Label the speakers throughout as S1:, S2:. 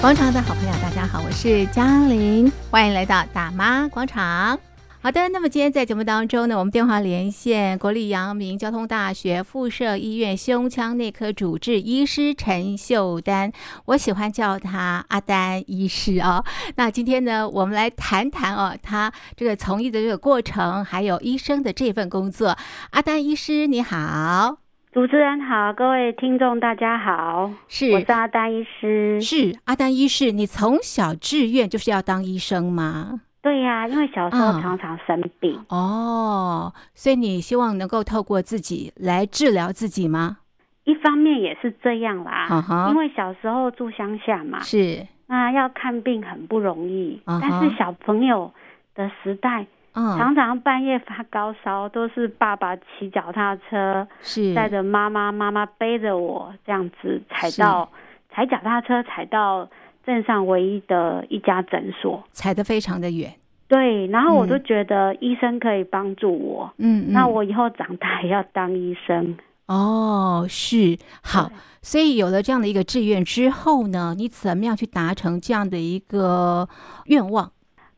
S1: 广场的好朋友，大家好，我是嘉玲，欢迎来到大妈广场。好的，那么今天在节目当中呢，我们电话连线国立阳明交通大学附设医院胸腔内科主治医师陈秀丹，我喜欢叫他阿丹医师哦。那今天呢，我们来谈谈哦，他这个从医的这个过程，还有医生的这份工作。阿丹医师，你好。
S2: 主持人好，各位听众大家好，
S1: 是
S2: 我是阿丹医师，
S1: 是阿丹医师。你从小志愿就是要当医生吗？
S2: 对呀、啊，因为小时候常常生病、
S1: 嗯、哦，所以你希望能够透过自己来治疗自己吗？
S2: 一方面也是这样啦，因为小时候住乡下嘛，
S1: 是
S2: 那要看病很不容易，但是小朋友的时代。
S1: 嗯，
S2: 常常半夜发高烧，都是爸爸骑脚踏车，
S1: 是。
S2: 带着妈妈，妈妈背着我这样子踩到踩脚踏车，踩到镇上唯一的一家诊所，
S1: 踩得非常的远。
S2: 对，然后我都觉得医生可以帮助我，嗯，那我以后长大也要当医生。
S1: 哦，是。好，所以有了这样的一个志愿之后呢，你怎么样去达成这样的一个愿望？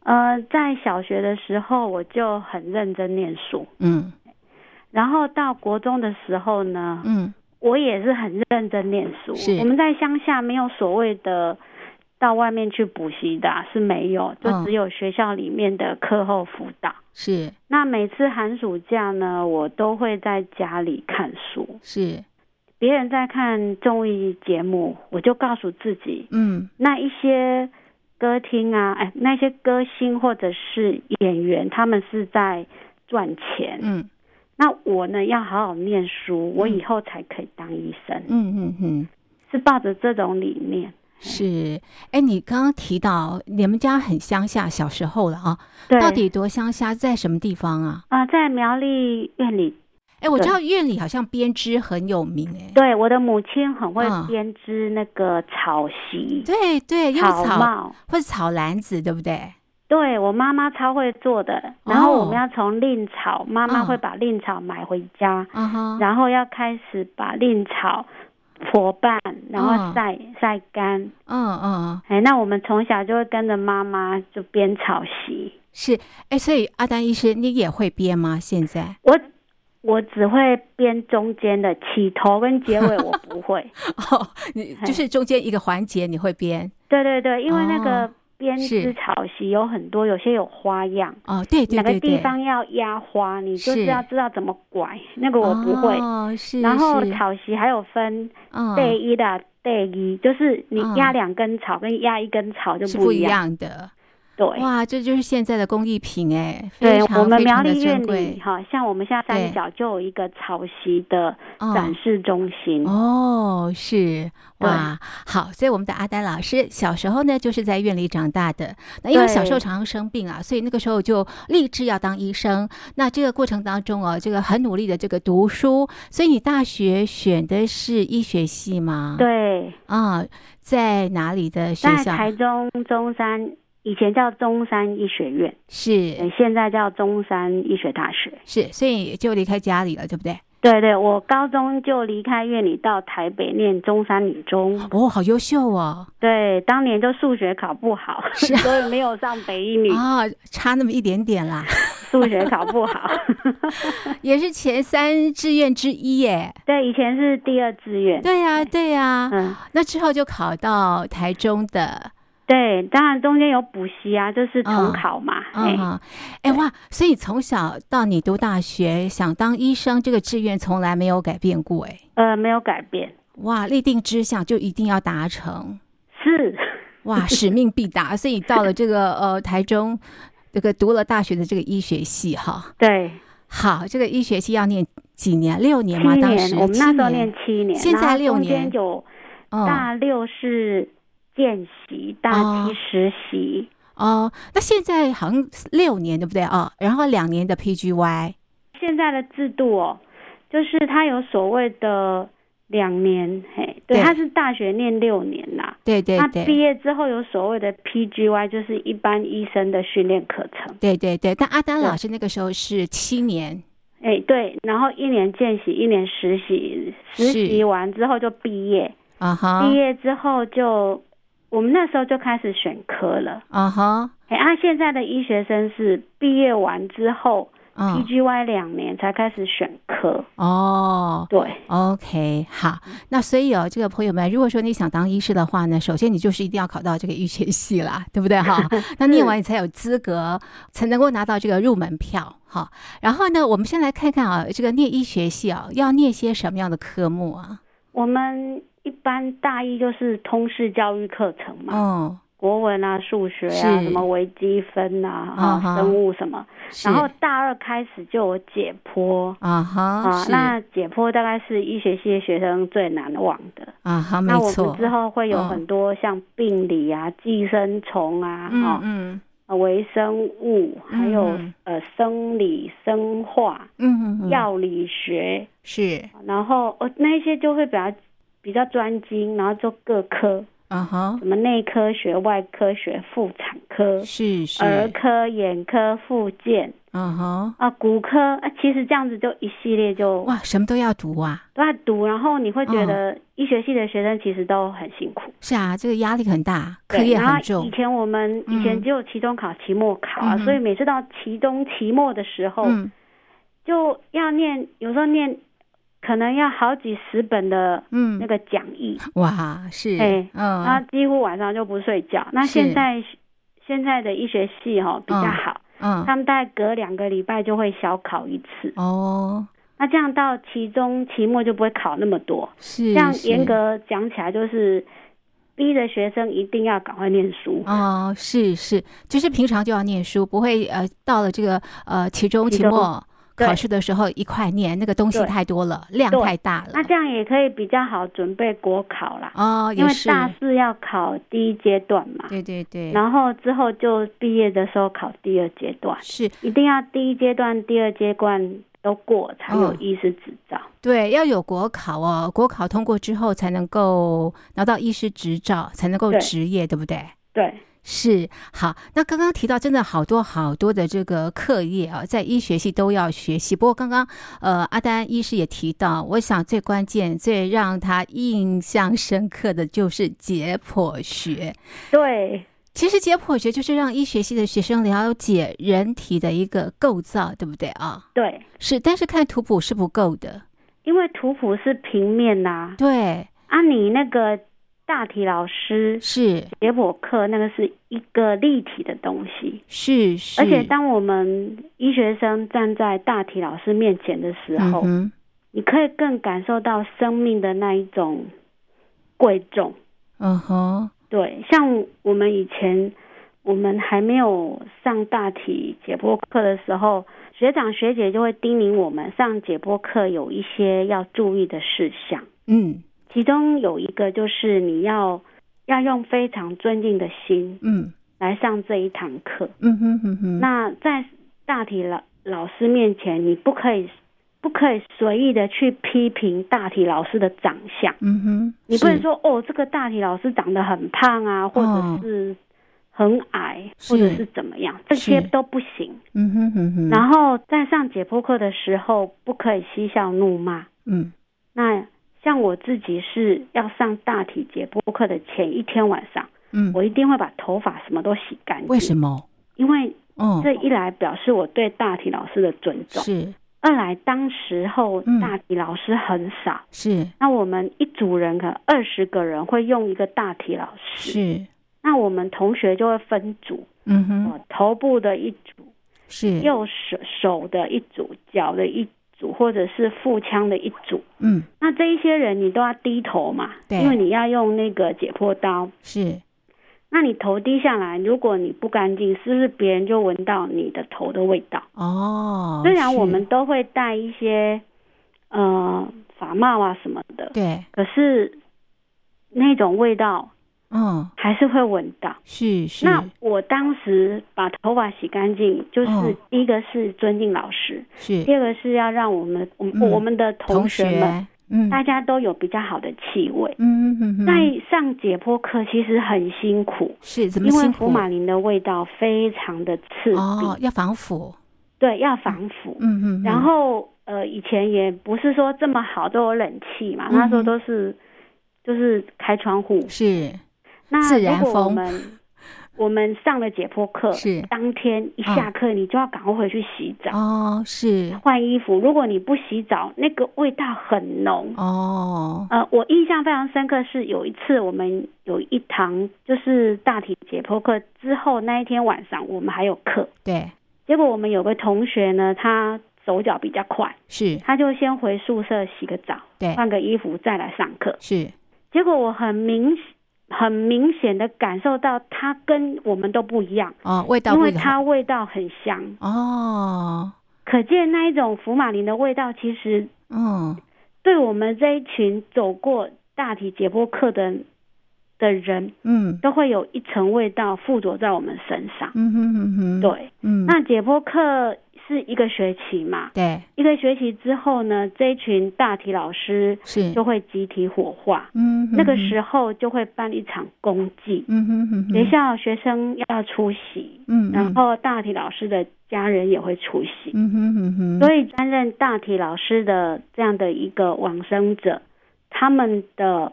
S2: 呃，在小学的时候我就很认真念书，
S1: 嗯，
S2: 然后到国中的时候呢，嗯，我也是很认真念
S1: 书。
S2: 我们在乡下没有所谓的到外面去补习的，是没有，就只有学校里面的课后辅导。
S1: 是，
S2: 那每次寒暑假呢，我都会在家里看书。
S1: 是，
S2: 别人在看综艺节目，我就告诉自己，嗯，那一些。歌厅啊，哎，那些歌星或者是演员，他们是在赚钱。嗯，那我呢，要好好念书，我以后才可以当医生。
S1: 嗯嗯嗯，
S2: 是抱着这种理念。
S1: 是，哎，你刚刚提到你们家很乡下，小时候了啊？
S2: 对，
S1: 到底多乡下，在什么地方啊？
S2: 啊，在苗栗院里。
S1: 哎，我知道院里好像编织很有名哎。
S2: 对，我的母亲很会编织那个草席。
S1: 对对，用草
S2: 帽
S1: 或者草篮子，对不对？
S2: 对，我妈妈超会做的。然后我们要从蔺草，妈妈会把蔺草买回家，然后要开始把蔺草剖半，然后晒晒干。嗯嗯。哎，那我们从小就会跟着妈妈就编草席。
S1: 是，哎，所以阿丹医师，你也会编吗？现在
S2: 我。我只会编中间的起头跟结尾，我不会。
S1: 哦，你就是中间一个环节你会编？
S2: 对对对，因为那个编织草席有很多，有些有花样。
S1: 哦，对对对，
S2: 哪个地方要压花，你就是要知道怎么拐。那个我不会。
S1: 哦，是。
S2: 然后草席还有分背一的背一，就是你压两根草跟压一根草就不一样
S1: 的。
S2: 对，
S1: 哇，这就是现在的工艺品哎，
S2: 对，
S1: 非常
S2: 我们苗栗
S1: 非常
S2: 院里，哈，像我们现在三角就有一个草席的展示中心。
S1: 哦，哦，是，哇，好，所以我们的阿丹老师小时候呢，就是在院里长大的。那因为小时候常常生病啊，所以那个时候就立志要当医生。那这个过程当中啊，这个很努力的这个读书，所以你大学选的是医学系吗？
S2: 对，
S1: 啊，在哪里的学校？
S2: 在台中中山。以前叫中山医学院，
S1: 是，
S2: 现在叫中山医学大学，
S1: 是，所以就离开家里了，对不对？
S2: 对对，我高中就离开院里到台北念中山女中。
S1: 哦，好优秀哦！
S2: 对，当年就数学考不好，是所以没有上北一女
S1: 啊，差那么一点点啦。
S2: 数学考不好，
S1: 也是前三志愿之一耶。
S2: 对，以前是第二志愿。
S1: 对呀，对呀，嗯，那之后就考到台中的。
S2: 对，当然中间有补习啊，就是重考嘛。
S1: 嗯，哎、欸、哇，所以从小到你读大学想当医生，这个志愿从来没有改变过，哎。
S2: 呃，没有改变。
S1: 哇，立定志向就一定要达成。
S2: 是。
S1: 哇，使命必达，所以到了这个呃台中这个读了大学的这个医学系哈。
S2: 对。
S1: 好，这个医学系要念几年？六年
S2: 吗？
S1: 当时
S2: 我们那时候念七年，
S1: 现在六年。
S2: 有大六是。见习、大七实习
S1: 哦，哦，那现在好像六年对不对啊？哦，然后两年的 PGY。现在的制度哦，
S2: 就是他有所谓的两年，嘿，对，他对是大学念六年啦，
S1: 对对对。
S2: 他毕业之后有所谓的 PGY，就是一般医生的训练课程，
S1: 对对对。但阿丹老师那个时候是七年，
S2: 哎对，然后一年见习，一年实习，实习完之后就毕业，
S1: 啊哈，
S2: 毕业之后就。我们那时候就开始选科了。
S1: 啊哈，
S2: 哎，啊，现在的医学生是毕业完之后。PGY 两年才开始选科
S1: 哦，
S2: 对
S1: ，OK，好，那所以哦，这个朋友们，如果说你想当医师的话呢，首先你就是一定要考到这个医学系啦，对不对哈？那念完你才有资格，才能够拿到这个入门票哈。然后呢，我们先来看看啊，这个念医学系啊，要念些什么样的科目啊？
S2: 我们一般大一就是通识教育课程嘛。
S1: 哦。
S2: 国文啊，数学啊，什么微积分啊，啊，生物什么，然后大二开始就有解剖。
S1: 啊哈
S2: 啊，那解剖大概是医学系的学生最难忘的。
S1: 啊哈，
S2: 那我们之后会有很多像病理啊、寄生虫啊，啊，嗯，微生物，还有呃生理生化，
S1: 嗯，
S2: 药理学。
S1: 是，
S2: 然后呃那些就会比较比较专精，然后做各科。
S1: 啊哈，
S2: 什么内科学、外科学、妇产科，
S1: 是是，
S2: 儿科、眼科、附件，
S1: 啊哈，
S2: 啊，骨科啊，其实这样子就一系列就
S1: 哇，什么都要读啊，
S2: 都要读，然后你会觉得医学系的学生其实都很辛苦。
S1: 是啊，这个压力很大，课业很重。
S2: 以前我们以前只有期中考、期末考啊，所以每次到期中、期末的时候，就要念，有时候念。可能要好几十本的嗯。那个讲义、
S1: 嗯、哇是。
S2: 哎嗯，那几乎晚上就不睡觉。那现在现在的医学系哈比较好，嗯，他们大概隔两个礼拜就会小考一次。
S1: 哦。
S2: 那这样到期中期末就不会考那么多，
S1: 是
S2: 这样严格讲起来就是逼着学生一定要赶快念书。
S1: 哦。是是，就是平常就要念书，不会呃到了这个呃期中。期末。考试的时候一块念，那个东西太多了，量太大了。
S2: 那这样也可以比较好准备国考啦。
S1: 哦，
S2: 因为大四要考第一阶段嘛。
S1: 对对对。
S2: 然后之后就毕业的时候考第二阶段。
S1: 是，
S2: 一定要第一阶段、第二阶段都过才有医师执照。哦。
S1: 对，要有国考哦，国考通过之后才能够拿到医师执照，才能够执业，对，对不对？
S2: 对。
S1: 是好，那刚刚提到真的好多好多的这个课业啊，在医学系都要学习。不过刚刚呃，阿丹医师也提到，我想最关键、最让他印象深刻的就是解剖学。
S2: 对，
S1: 其实解剖学就是让医学系的学生了解人体的一个构造，对不对啊？
S2: 对，
S1: 是，但是看图谱是不够的，
S2: 因为图谱是平面呐、啊。
S1: 对，
S2: 啊，你那个。大体老师
S1: 是
S2: 解剖课，那个是一个立体的东西，
S1: 是是。
S2: 而且当我们医学生站在大体老师面前的时候，嗯，你可以更感受到生命的那一种贵重。
S1: 嗯哼，
S2: 对，像我们以前我们还没有上大体解剖课的时候，学长学姐就会叮咛我们上解剖课有一些要注意的事项。
S1: 嗯。
S2: 其中有一个就是你要要用非常尊敬的心，嗯，来上这一堂课，
S1: 嗯哼哼哼。
S2: 那在大体老老师面前，你不可以不可以随意的去批评大体老师的长相，
S1: 嗯哼。
S2: 你不能说哦，这个大体老师长得很胖啊，或者是很矮，或者是怎么样，这些都不行。
S1: 嗯哼哼哼。
S2: 然后在上解剖课的时候，不可以嬉笑怒骂，
S1: 嗯，
S2: 那。像我自己是要上大体解剖课的前一天晚上，嗯，我一定会把头发什么都洗干净。
S1: 为什么？
S2: 因为，这一来表示我对大体老师的尊重，
S1: 是；
S2: 二来当时候大体老师很少，
S1: 是。
S2: 那我们一组人可能二十个人会用一个大体老师，
S1: 是。那
S2: 我们同学就会分组，
S1: 嗯哼，
S2: 头部的一组，
S1: 是；
S2: 右手手的一组，脚的一组。或者是腹腔的一组，
S1: 嗯，
S2: 那这一些人你都要低头嘛，
S1: 对，
S2: 因为你要用那个解剖刀，
S1: 是，
S2: 那你头低下来，如果你不干净，是不是别人就闻到你的头的味道？
S1: 哦，
S2: 虽然我们都会戴一些呃发帽啊什么的，
S1: 对，
S2: 可是那种味道。
S1: 嗯，
S2: 还是会闻到，
S1: 是是。
S2: 那我当时把头发洗干净，就是第一个是尊敬老师，
S1: 是；
S2: 第二个是要让我们我们我们的同学们，
S1: 嗯，
S2: 大家都有比较好的气味。
S1: 嗯嗯嗯。
S2: 在上解剖课其实很辛苦，
S1: 是？
S2: 因为福马林的味道非常的刺鼻，
S1: 哦，要防腐。
S2: 对，要防腐。
S1: 嗯嗯。
S2: 然后呃，以前也不是说这么好，都有冷气嘛，那时候都是就是开窗户。
S1: 是。
S2: 那如果我们 我们上了解剖课，是当天一下课，你就要赶快回去洗澡
S1: 哦，是
S2: 换衣服。如果你不洗澡，那个味道很浓哦。呃，我印象非常深刻，是有一次我们有一堂就是大体解剖课之后那一天晚上，我们还有课。
S1: 对，
S2: 结果我们有个同学呢，他手脚比较快，
S1: 是他
S2: 就先回宿舍洗个澡，对，换个衣服再来上课。
S1: 是，
S2: 结果我很明显。很明显的感受到它跟我们都不一样
S1: 哦，味道
S2: 因为它味道很香。
S1: 哦，
S2: 可见那一种福马林的味道，其实嗯，对我们这一群走过大体解剖课的的人，嗯，都会有一层味道附着在我们身上，嗯哼哼哼，对，嗯，那解剖课。是一个学期嘛？
S1: 对，一
S2: 个学期之后呢，这一群大体老师是就会集体火化。嗯，那个时候就会办一场公祭。嗯哼哼，学校学生要出席。嗯，然后大体老师的家人也会出席。嗯哼哼哼，所以担任大体老师的这样的一个往生者，他们的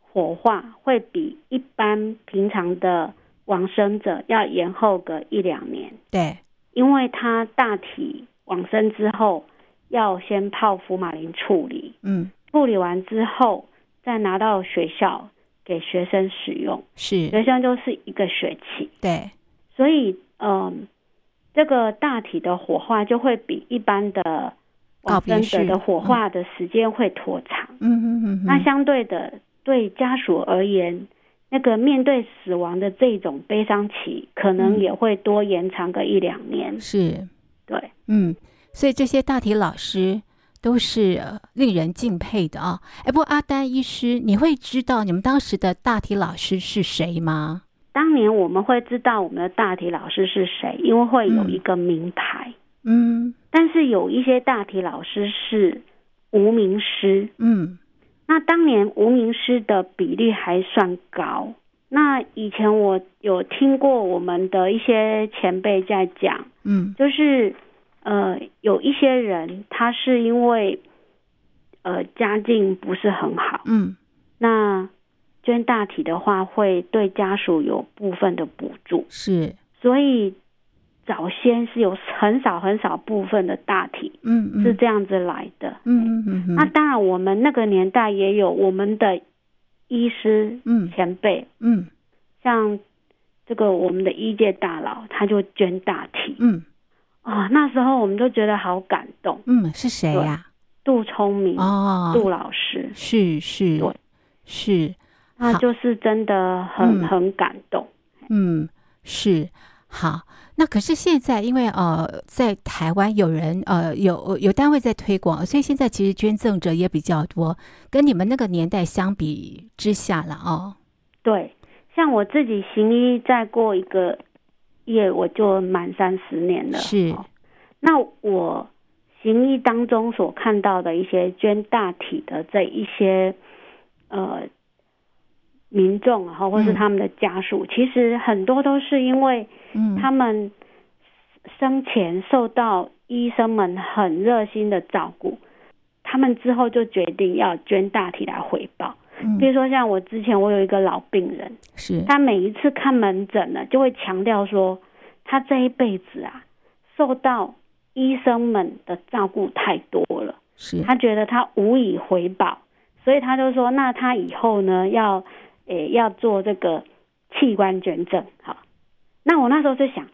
S2: 火化会比一般平常的往生者要延后个一两年。
S1: 对。
S2: 因为它大体往生之后，要先泡福马林处理，嗯，处理完之后再拿到学校给学生使用，
S1: 是。
S2: 学生就是一个学期，
S1: 对，
S2: 所以嗯，这个大体的火化就会比一般的往生者的火化的时间会拖长，嗯嗯嗯，那相对的对家属而言。那个面对死亡的这种悲伤期，可能也会多延长个一两年。
S1: 嗯、是，
S2: 对，
S1: 嗯，所以这些大体老师都是令人敬佩的啊。哎，不过阿丹医师，你会知道你们当时的大体老师是谁吗？
S2: 当年我们会知道我们的大体老师是谁，因为会有一个名牌。嗯，但是有一些大体老师是无名师。嗯。那当年无名师的比例还算高。那以前我有听过我们的一些前辈在讲，嗯，就是呃有一些人他是因为呃家境不是很好，嗯，那捐大体的话会对家属有部分的补助，
S1: 是，
S2: 所以。早先是有很少很少部分的大体，嗯，嗯，是这样子来的，嗯嗯嗯。那当然，我们那个年代也有我们的医师，嗯，前辈，嗯，像这个我们的医界大佬，他就捐大体，嗯，哦，那时候我们就觉得好感动，
S1: 嗯，是谁呀？
S2: 杜聪明哦，杜老师，
S1: 是是，对，是，
S2: 那就是真的很很感动，
S1: 嗯，是。好，那可是现在，因为呃，在台湾有人呃有有单位在推广，所以现在其实捐赠者也比较多，跟你们那个年代相比之下了哦。
S2: 对，像我自己行医，再过一个月我就满三十年了。
S1: 是，
S2: 那我行医当中所看到的一些捐大体的这一些呃。民众哈，或是他们的家属，嗯，其实很多都是因为，他们生前受到医生们很热心的照顾，他们之后就决定要捐大体来回报。比如说，像我之前我有一个老病人，
S1: 是
S2: 他每一次看门诊呢，就会强调说，他这一辈子啊，受到医生们的照顾太多了，
S1: 是
S2: 他觉得他无以回报，所以他就说，那他以后呢要。诶，要做这个器官捐赠，好。那我那时候就想，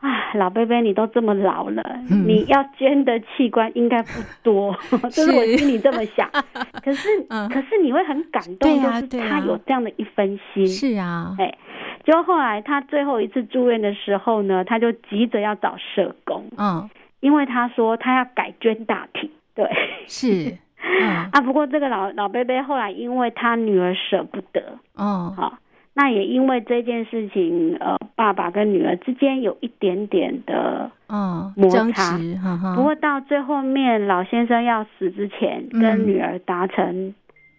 S2: 啊，老伯伯，你都这么老了，嗯、你要捐的器官应该不多，就是，我心里这么想。可是，嗯、可是你会很感动，就是他有这样的一分心。
S1: 是啊，
S2: 哎，就后来他最后一次住院的时候呢，他就急着要找社工，嗯，因为他说他要改捐大体，对，
S1: 是。
S2: 嗯、啊，不过这个老老伯伯后来因为他女儿舍不得，哦，好，那也因为这件事情，呃，爸爸跟女儿之间有一点点的嗯摩擦，嗯、不过到最后面，老先生要死之前，跟女儿达成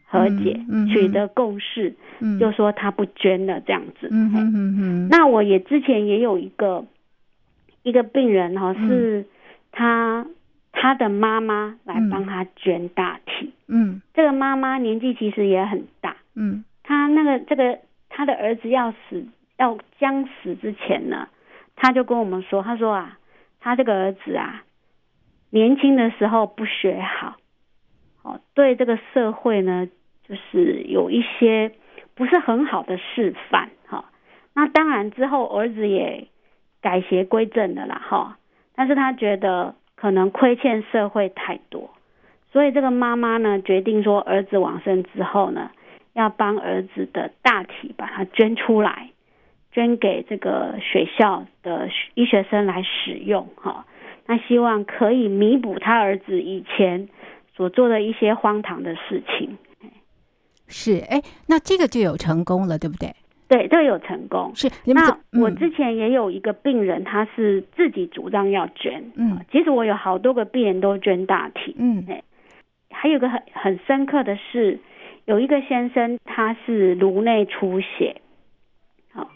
S2: 和解，嗯、取得共识，嗯、就说他不捐了这样子。嗯那我也之前也有一个一个病人哈，是他。他的妈妈来帮他捐大体，嗯，这个妈妈年纪其实也很大，嗯，他那个这个他的儿子要死要将死之前呢，他就跟我们说，他说啊，他这个儿子啊，年轻的时候不学好，哦，对这个社会呢，就是有一些不是很好的示范，哈。那当然之后儿子也改邪归正的啦，哈。但是他觉得可能亏欠社会太多，所以这个妈妈呢，决定说，儿子往生之后呢，要帮儿子的大体把它捐出来，捐给这个学校的医学生来使用，哈。那希望可以弥补他儿子以前所做的一些荒唐的事情。
S1: 是，哎，那这个就有成功了，对不对？
S2: 对，这个有成功。
S1: 是，
S2: 那我之前也有一个病人，他是自己主张要捐。嗯，其实我有好多个病人都捐大体。嗯，还有个很很深刻的是，有一个先生他是颅内出血。好，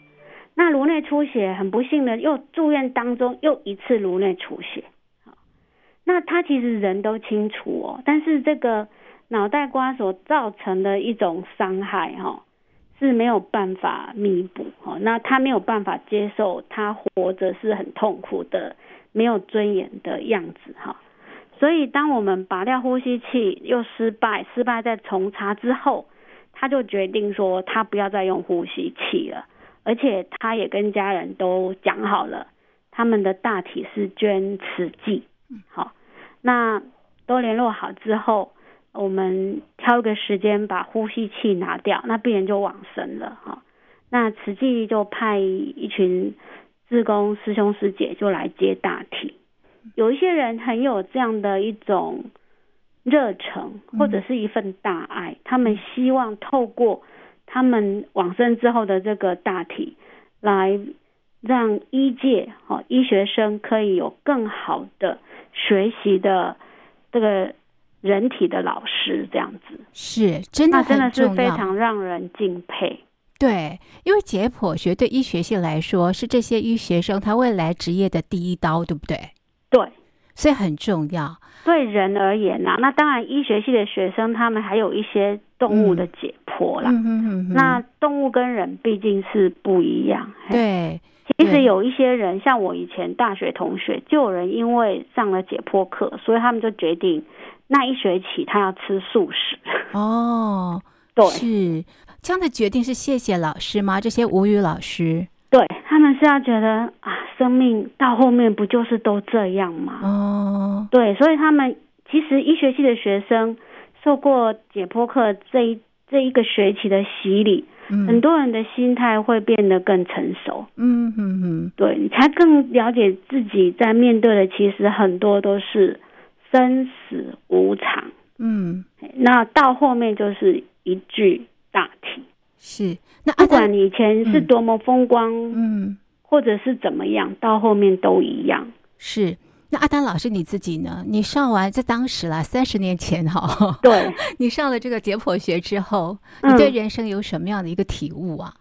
S2: 那颅内出血很不幸的又住院当中又一次颅内出血。好，那他其实人都清楚哦，但是这个脑袋瓜所造成的一种伤害哈。是没有办法弥补哈，那他没有办法接受他活着是很痛苦的、没有尊严的样子哈，所以当我们拔掉呼吸器又失败，失败再重插之后，他就决定说他不要再用呼吸器了，而且他也跟家人都讲好了，他们的大体是捐慈济，好，那都联络好之后。我们挑一个时间把呼吸器拿掉，那病人就往生了哈。那慈济就派一群志工师兄师姐就来接大体。有一些人很有这样的一种热忱，或者是一份大爱，他们希望透过他们往生之后的这个大体，来让医界哈医学生可以有更好的学习的这个。人体的老师这样子
S1: 是真的，
S2: 真的是非常让人敬佩。
S1: 对，因为解剖学对医学系来说是这些医学生他未来职业的第一刀，对不对？
S2: 对，
S1: 所以很重要。
S2: 对人而言呐、啊，那当然医学系的学生他们还有一些动物的解剖啦。嗯嗯嗯。那动物跟人毕竟是不一样。
S1: 对，
S2: 其实有一些人，像我以前大学同学，就有人因为上了解剖课，所以他们就决定。那一学期他要吃素食
S1: 哦，
S2: 对，
S1: 是这样的决定是谢谢老师吗？这些无语老师，
S2: 对，他们是要觉得啊，生命到后面不就是都这样吗？
S1: 哦，
S2: 对，所以他们其实医学系的学生受过解剖课这一这一个学期的洗礼，嗯，很多人的心态会变得更成熟。
S1: 嗯嗯嗯，
S2: 对，你才更了解自己在面对的，其实很多都是。生死无常，
S1: 嗯，
S2: 那到后面就是一具大体。
S1: 是，那
S2: 不管你以前是多么风光，
S1: 嗯，
S2: 或者是怎么样，到后面都一样。
S1: 是，那阿丹老师你自己呢？你上完在当时啦，三十年前哈，
S2: 对，
S1: 你上了这个解剖学之后，你对人生有什么样的一个体悟啊？
S2: 嗯，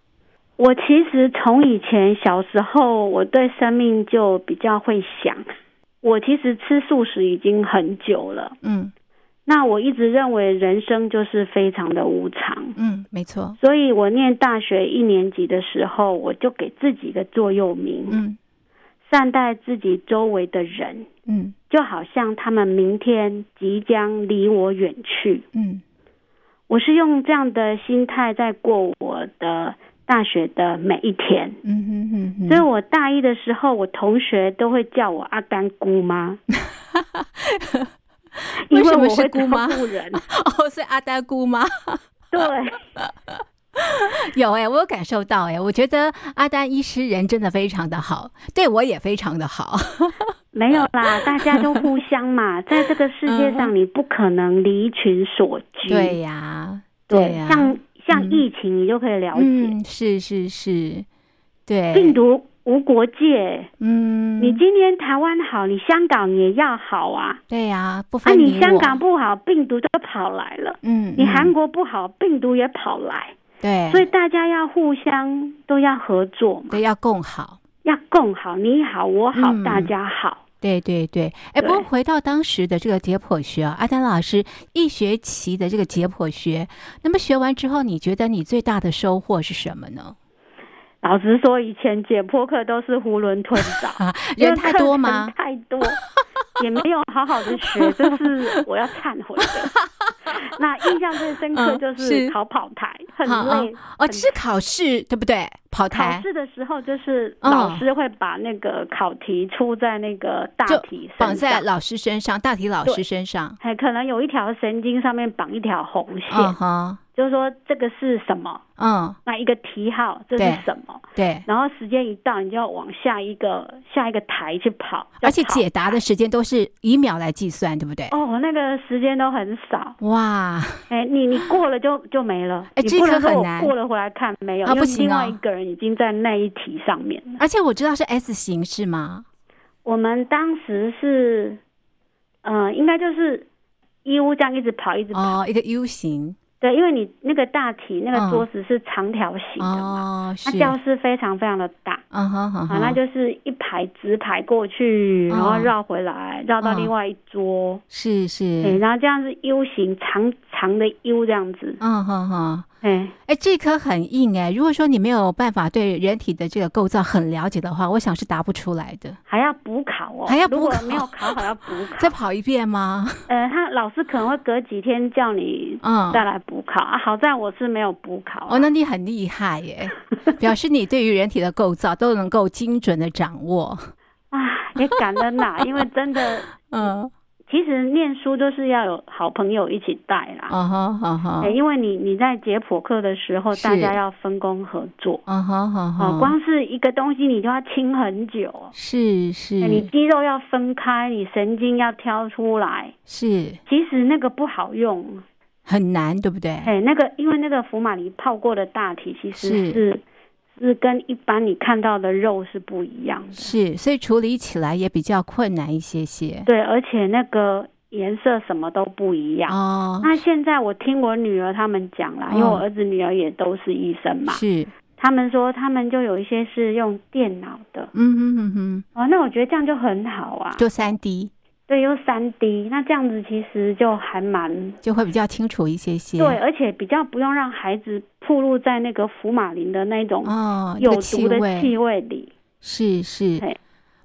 S2: 我其实从以前小时候，我对生命就比较会想。我其实吃素食已经很久了，
S1: 嗯，
S2: 那我一直认为人生就是非常的无常，
S1: 嗯，没错。
S2: 所以我念大学一年级的时候，我就给自己一个座右铭，
S1: 嗯，
S2: 善待自己周围的人，
S1: 嗯，
S2: 就好像他们明天即将离我远去，
S1: 嗯，
S2: 我是用这样的心态在过我的。大学的每一天，
S1: 嗯哼哼哼，
S2: 所以我大一的时候，我同学都会叫我阿丹姑妈。
S1: 为什么是姑妈？
S2: 人
S1: 哦，是阿丹姑妈。
S2: 对，
S1: 有哎、欸，我有感受到哎、欸，我觉得阿丹医师人真的非常的好，对我也非常的好。
S2: 没有啦，大家都互相嘛，在这个世界上，你不可能离群所居。
S1: 对呀，对呀，
S2: 像。像疫情，你就可以了解。
S1: 嗯，是是是，对。
S2: 病毒无国界。
S1: 嗯，
S2: 你今天台湾好，你香港也要好啊。
S1: 对呀、啊，不分你我。
S2: 啊，你香港不好，病毒都跑来了。
S1: 嗯，
S2: 你韩国不好，病毒也跑来。
S1: 对。
S2: 所以大家要互相都要合作嘛。
S1: 对，要共好，
S2: 要共好。你好，我好，嗯、大家好。
S1: 对对对，哎，不过回到当时的这个解剖学啊，阿丹老师一学期的这个解剖学，那么学完之后，你觉得你最大的收获是什么呢？
S2: 老实说，以前解剖课都是囫囵吞枣，
S1: 人太多吗？
S2: 太多，也没有好好的学，这是我要忏悔的。那印象最深刻就是考跑台，很累
S1: 哦，是考试对不对？跑台
S2: 考试的时候，就是老师会把那个考题出在那个大题上，
S1: 绑在老师身上，大题老师身上，
S2: 还可能有一条神经上面绑一条红线。就是说这个是什么？嗯，那一个题号这是什么？
S1: 对，
S2: 然后时间一到，你就要往下一个下一个台去跑，
S1: 而且解答的时间都是以秒来计算，对不对？
S2: 哦，那个时间都很少。
S1: 哇，
S2: 哎，你你过了就就没了。
S1: 哎，这个很难。
S2: 过了回来看没有？
S1: 啊，不行
S2: 啊，另外一个人已经在那一题上面了。
S1: 而且我知道是 S 型是吗？
S2: 我们当时是，嗯，应该就是义乌这样一直跑，一直跑。
S1: 哦，一个 U 型。
S2: 对，因为你那个大体那个桌子是长条形的嘛，那、哦、教室非常非常的大，嗯哼哼，好，那就是一排直排过去，然后绕回来，绕、哦、到另外一桌，
S1: 是是，
S2: 对，然后这样是 U 型长长的 U 这样子，
S1: 嗯哼哼。哎哎，这颗很硬哎！如果说你没有办法对人体的这个构造很了解的话，我想是答不出来的。
S2: 还要补考哦，
S1: 还要补考，
S2: 没有考好要补考，
S1: 再跑一遍吗？
S2: 呃，他老师可能会隔几天叫你嗯再来补考、嗯、啊。好在我是没有补考、啊、
S1: 哦，那你很厉害耶，表示你对于人体的构造都能够精准的掌握
S2: 啊，也感恩呐，因为真的 嗯。其实念书都是要有好朋友一起带啦，因为你你在解剖课的时候，大家要分工合作，嗯哼，嗯哼，光是一个东西你就要清很久，
S1: 是是，
S2: 你肌肉要分开，你神经要挑出来，
S1: 是，
S2: 其实那个不好用，
S1: 很难，对不对？
S2: 哎，那个因为那个福马尼泡过的大体其实是。是跟一般你看到的肉是不一样的，
S1: 是，所以处理起来也比较困难一些些。
S2: 对，而且那个颜色什么都不一样。哦，那现在我听我女儿他们讲啦，哦、因为我儿子女儿也都是医生嘛，
S1: 是，
S2: 他们说他们就有一些是用电脑的，
S1: 嗯哼哼哼，
S2: 哦，那我觉得这样就很好啊，
S1: 就三 D。
S2: 对，用三 D，那这样子其实就还蛮
S1: 就会比较清楚一些些。
S2: 对，而且比较不用让孩子暴露在那个福马林的那种有毒的气味里。哦，
S1: 是是。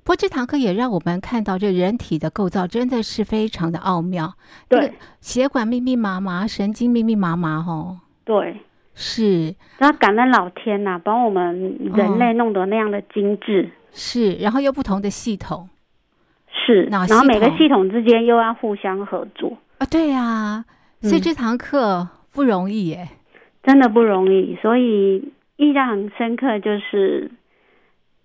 S1: 不过这堂课也让我们看到，这人体的构造真的是非常的奥妙。
S2: 对，
S1: 血管密密麻麻，神经密密麻麻，哦，
S2: 对，
S1: 是。
S2: 那感恩老天呐，把我们人类弄得那样的精致。哦，
S1: 是，然后又不同的系统。
S2: 是，然后每个系统之间又要互相合作
S1: 啊，对呀、啊，所以这堂课不容易耶、嗯，
S2: 真的不容易。所以印象很深刻，就是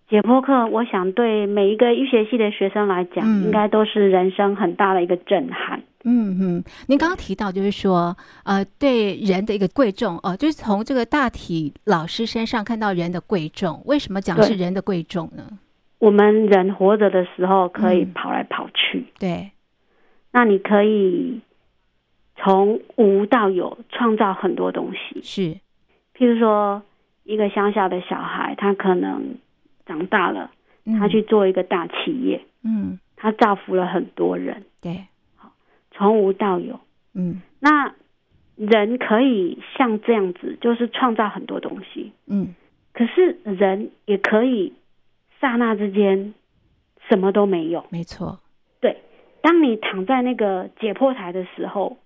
S2: 解剖课，我想对每一个医学系的学生来讲，嗯、应该都是人生很大的一个震撼。
S1: 嗯嗯，您刚刚提到就是说，呃，对人的一个贵重哦、呃，就是从这个大体老师身上看到人的贵重，为什么讲是人的贵重呢？
S2: 我们人活着的时候可以跑来跑去，嗯、
S1: 对。
S2: 那你可以从无到有创造很多东西，
S1: 是。
S2: 譬如说，一个乡下的小孩，他可能长大了，嗯、他去做一个大企业，嗯，他造福了很多人，
S1: 对。
S2: 好，从无到有，嗯。那人可以像这样子，就是创造很多东西，嗯。可是人也可以。刹那之间，什么都没有。
S1: 没错，
S2: 对。当你躺在那个解剖台的时候，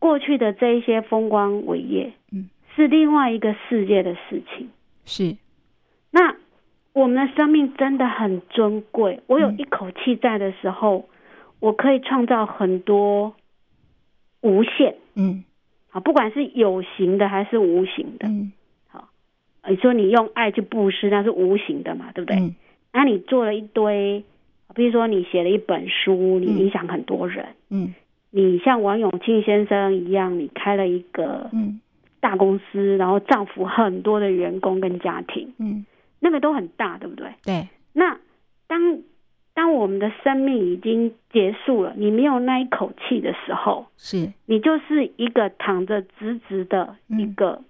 S2: 过去的这一些风光伟业，嗯，是另外一个世界的事情。
S1: 是。
S2: 那我们的生命真的很尊贵。我有一口气在的时候，嗯，我可以创造很多无限。嗯。啊，不管是有形的还是无形的。嗯。好，你说你用爱去布施，那是无形的嘛？对不对？嗯。那你做了一堆，比如说你写了一本书，你影响很多人。嗯，你像王永庆先生一样，你开了一个嗯大公司，然后造福很多的员工跟家庭。嗯，那个都很大，对不对？
S1: 对。
S2: 那当当我们的生命已经结束了，你没有那一口气的时候，
S1: 是
S2: 你就是一个躺着直直的一个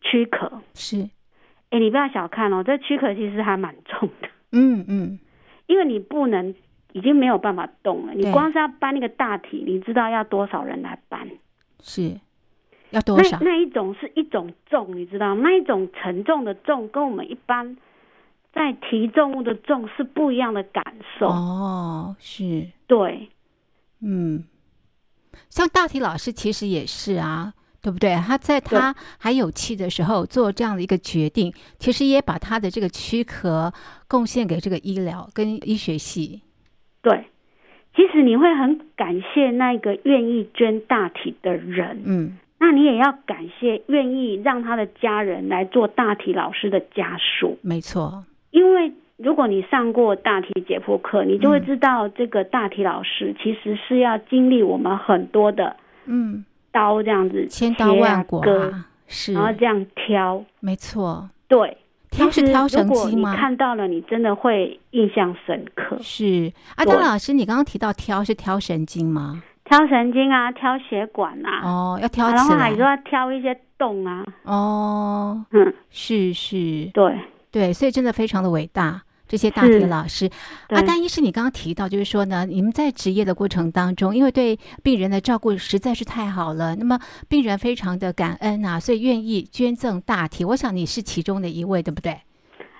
S2: 躯壳。
S1: 是，
S2: 哎，你不要小看哦，这躯壳其实还蛮重的。
S1: 嗯嗯，
S2: 因为你不能已经没有办法动了。你光是要搬那个大体，你知道要多少人来搬？
S1: 是，要多少？
S2: 那那一种是一种重，你知道吗？那一种沉重的重，跟我们一般在提重物的重是不一样的感受。
S1: 哦，是，
S2: 对，
S1: 嗯，像大体老师其实也是啊。对不对？他在他还有气的时候做这样的一个决定，其实也把他的这个躯壳贡献给这个医疗跟医学系。
S2: 对，其实你会很感谢那个愿意捐大体的人，嗯，那你也要感谢愿意让他的家人来做大体老师的家属。
S1: 没错，
S2: 因为如果你上过大体解剖课，你就会知道这个大体老师其实是要经历我们很多的，嗯。刀这样子，
S1: 千刀万剐啊，是，
S2: 然后这样挑，
S1: 没错，
S2: 对，
S1: 挑是挑神经吗？
S2: 你看到了，你真的会印象深刻。
S1: 是，阿丹老师，你刚刚提到挑是挑神经吗？
S2: 挑神经啊，挑血管啊，
S1: 哦，要挑起来，
S2: 然后还说要挑一些洞啊，
S1: 哦，嗯，是是，
S2: 对。
S1: 对，所以真的非常的伟大。这些大体老师，阿丹医师，你刚刚提到，就是说呢，你们在职业的过程当中，因为对病人的照顾实在是太好了，那么病人非常的感恩啊，所以愿意捐赠大体。我想你是其中的一位，对不对？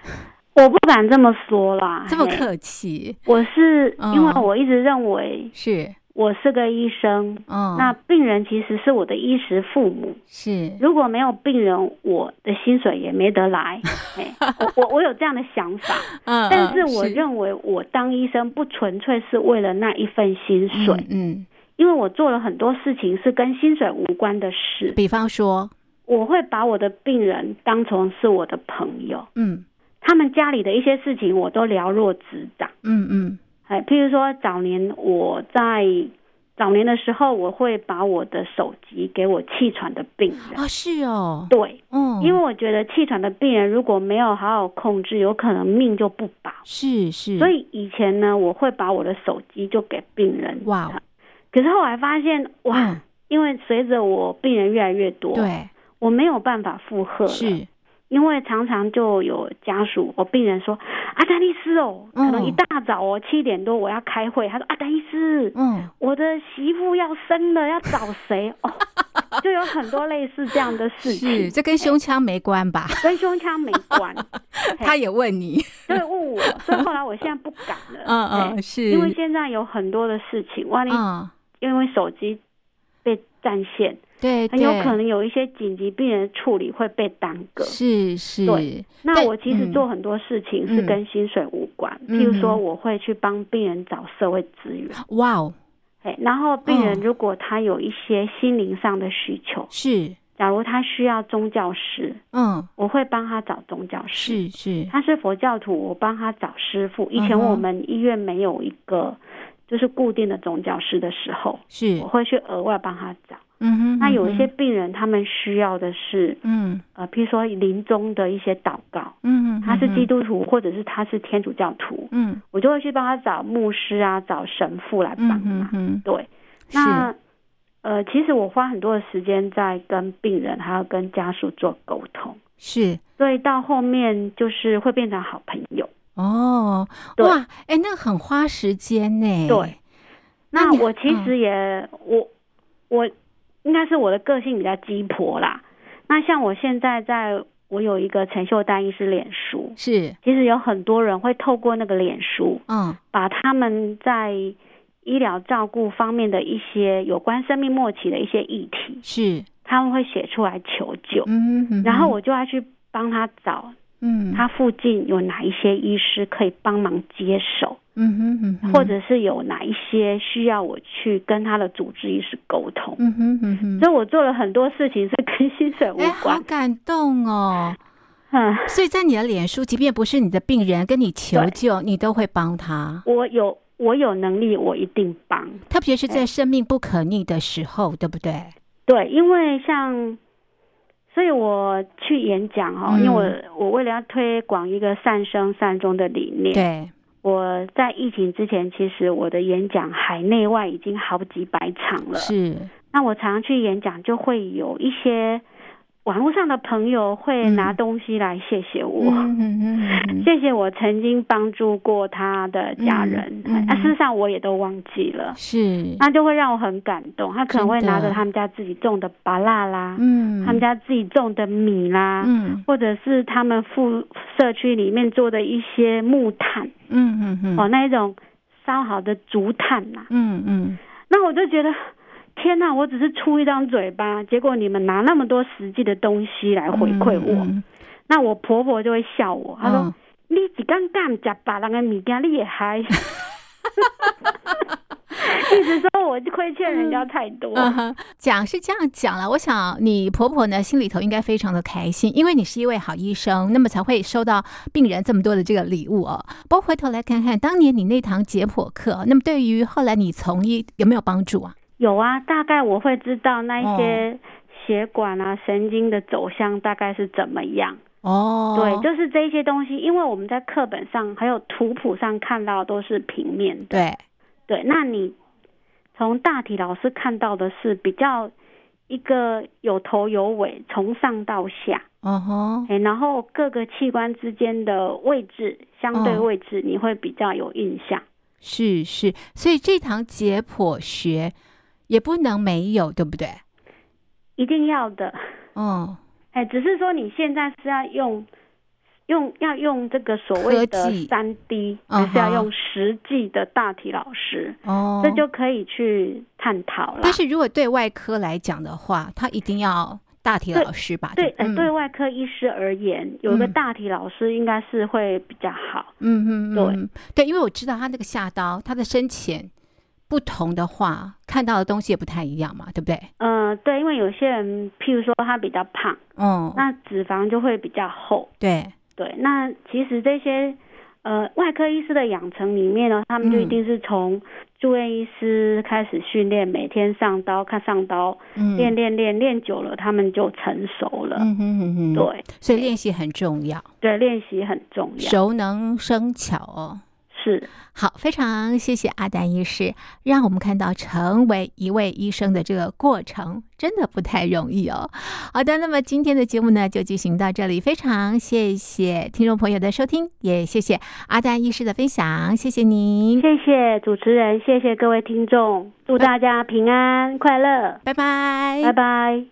S2: 我不敢这么说啦，
S1: 这么客气。
S2: 我是因为我一直认为、嗯、
S1: 是。
S2: 我是个医生，嗯，那病人其实是我的衣食父母，
S1: 是。
S2: 如果没有病人，我的薪水也没得来。我我我有这样的想法，嗯，但是我认为我当医生不纯粹是为了那一份薪水，嗯，嗯，因为我做了很多事情是跟薪水无关的事，
S1: 比方说，
S2: 我会把我的病人当成是我的朋友，嗯，他们家里的一些事情我都了若指掌，嗯嗯。哎，譬如说，早年我在早年的时候，我会把我的手机给我气喘的病人。
S1: 啊，是哦，
S2: 对，嗯，因为我觉得气喘的病人如果没有好好控制，有可能命就不保。
S1: 是是，
S2: 所以以前呢，我会把我的手机就给病人。
S1: 哇，
S2: 可是后来发现，哇，嗯、因为随着我病人越来越多，
S1: 对，
S2: 我没有办法负荷了。是。因为常常就有家属或病人说：“阿丹医师哦，可能一大早哦七点多我要开会。”他说：“阿丹医师，嗯，我的媳妇要生了，要找谁？” 哦，就有很多类似这样的事情。
S1: 是，这跟胸腔没关吧？
S2: 跟胸腔没关。
S1: 他也问你，
S2: 对，问我，所以后来我现在不敢了。
S1: 嗯嗯，是
S2: 因为现在有很多的事情，万一因为手机被占线。
S1: 对，
S2: 很有可能有一些紧急病人处理会被耽搁。
S1: 是是，
S2: 对。那我其实做很多事情是跟薪水无关，嗯、譬如说我会去帮病人找社会资源。
S1: 哇哦，
S2: 哎，然后病人如果他有一些心灵上的需求，
S1: 是，
S2: 假如他需要宗教师，嗯，我会帮他找宗教师。
S1: 是是，
S2: 他是佛教徒，我帮他找师傅。以前我们医院没有一个就是固定的宗教师的时候，是。我会去额外帮他找。嗯哼，那有一些病人，他们需要的是，嗯，呃，譬如说临终的一些祷告，嗯，他是基督徒，或者是他是天主教徒，嗯，我就会去帮他找牧师啊，找神父来帮忙。嗯，对。那，呃，其实我花很多的时间在跟病人还要跟家属做沟通，
S1: 是，
S2: 所以到后面就是会变成好朋友。
S1: 哦，哇，哎，那很花时间呢。
S2: 对。那我其实也，我，我。应该是我的个性比较鸡婆啦。那像我现在在，我有一个陈秀丹医师脸书，
S1: 是，
S2: 其实有很多人会透过那个脸书，嗯，把他们在医疗照顾方面的一些有关生命末期的一些议题，
S1: 是，他
S2: 们会写出来求救，嗯哼哼，然后我就要去帮他找，嗯，他附近有哪一些医师可以帮忙接手。嗯哼嗯哼，或者是有哪一些需要我去跟他的主治医师沟通，嗯哼嗯哼，所以我做了很多事情是跟薪水无关。欸，
S1: 好感动哦，嗯，所以在你的脸书，即便不是你的病人跟你求救，你都会帮他。
S2: 我有我有能力，我一定帮，
S1: 特别是在生命不可逆的时候，对不对？
S2: 对，因为像，所以我去演讲哈，因为我我为了要推广一个善生善终的理念，
S1: 对。
S2: 我在疫情之前，其实我的演讲海内外已经好几百场了。
S1: 是，
S2: 那我常常去演讲，就会有一些网络上的朋友会拿东西来谢谢我，嗯嗯嗯、谢谢我曾经帮助过他的家人。啊、事实上我也都忘记了，是，那就会让我很感动。他可能会拿着他们家自己种的芭乐啦，嗯，他们家自己种的米啦，嗯，或者是他们附社区里面做的一些木炭，嗯嗯嗯，哦，那一种烧好的竹炭呐、啊，嗯嗯，那我就觉得。天呐，我只是出一张嘴巴，结果你们拿那么多实际的东西来回馈我，嗯嗯、那我婆婆就会笑我，她说：“嗯、你只刚干吃别人的米羹，你也还。”一直说我亏欠人家太多。讲、
S1: 嗯、是这样讲了，我想你婆婆呢心里头应该非常的开心，因为你是一位好医生，那么才会收到病人这么多的这个礼物哦。不过回头来看看当年你那堂解剖课，那么对于后来你从医有没有帮助啊？
S2: 有啊，大概我会知道那一些血管啊、神经的走向大概是怎么样。哦，对，就是这些东西，因为我们在课本上还有图谱上看到都是平面的。对，对，那你从大体老师看到的是比较一个有头有尾，从上到下。嗯哼，哎，然后各个器官之间的位置，相对位置，你会比较有印象。
S1: 是是，所以这堂解剖学。也不能没有，对不对？
S2: 一定要的。哦，哎，只是说你现在是要用用要用这个所谓的三 D，还是要用实际的大体老师？哦，这就可以去探讨了。
S1: 但是如果对外科来讲的话，他一定要大体老师吧？
S2: 对，对，嗯，对外科医师而言，有一个大体老师应该是会比较好。嗯嗯，对
S1: 对，因为我知道他那个下刀，他的深浅。不同的话，看到的东西也不太一样嘛，对不对？
S2: 嗯、呃，对，因为有些人，譬如说他比较胖，嗯，那脂肪就会比较厚。对对，那其实这些呃外科医师的养成里面呢，他们就一定是从住院医师开始训练，嗯、每天上刀看上刀，嗯、练练练练久了，他们就成熟了。嗯哼哼哼，对，
S1: 所以练习很重要。
S2: 对，练习很重要，
S1: 熟能生巧哦。
S2: 是。
S1: 好，非常谢谢阿丹医师，让我们看到成为一位医生的这个过程真的不太容易哦。好的，那么今天的节目呢就进行到这里，非常谢谢听众朋友的收听，也谢谢阿丹医师的分享，谢谢您，
S2: 谢谢主持人，谢谢各位听众，祝大家平安快乐，
S1: 拜拜，
S2: 拜拜。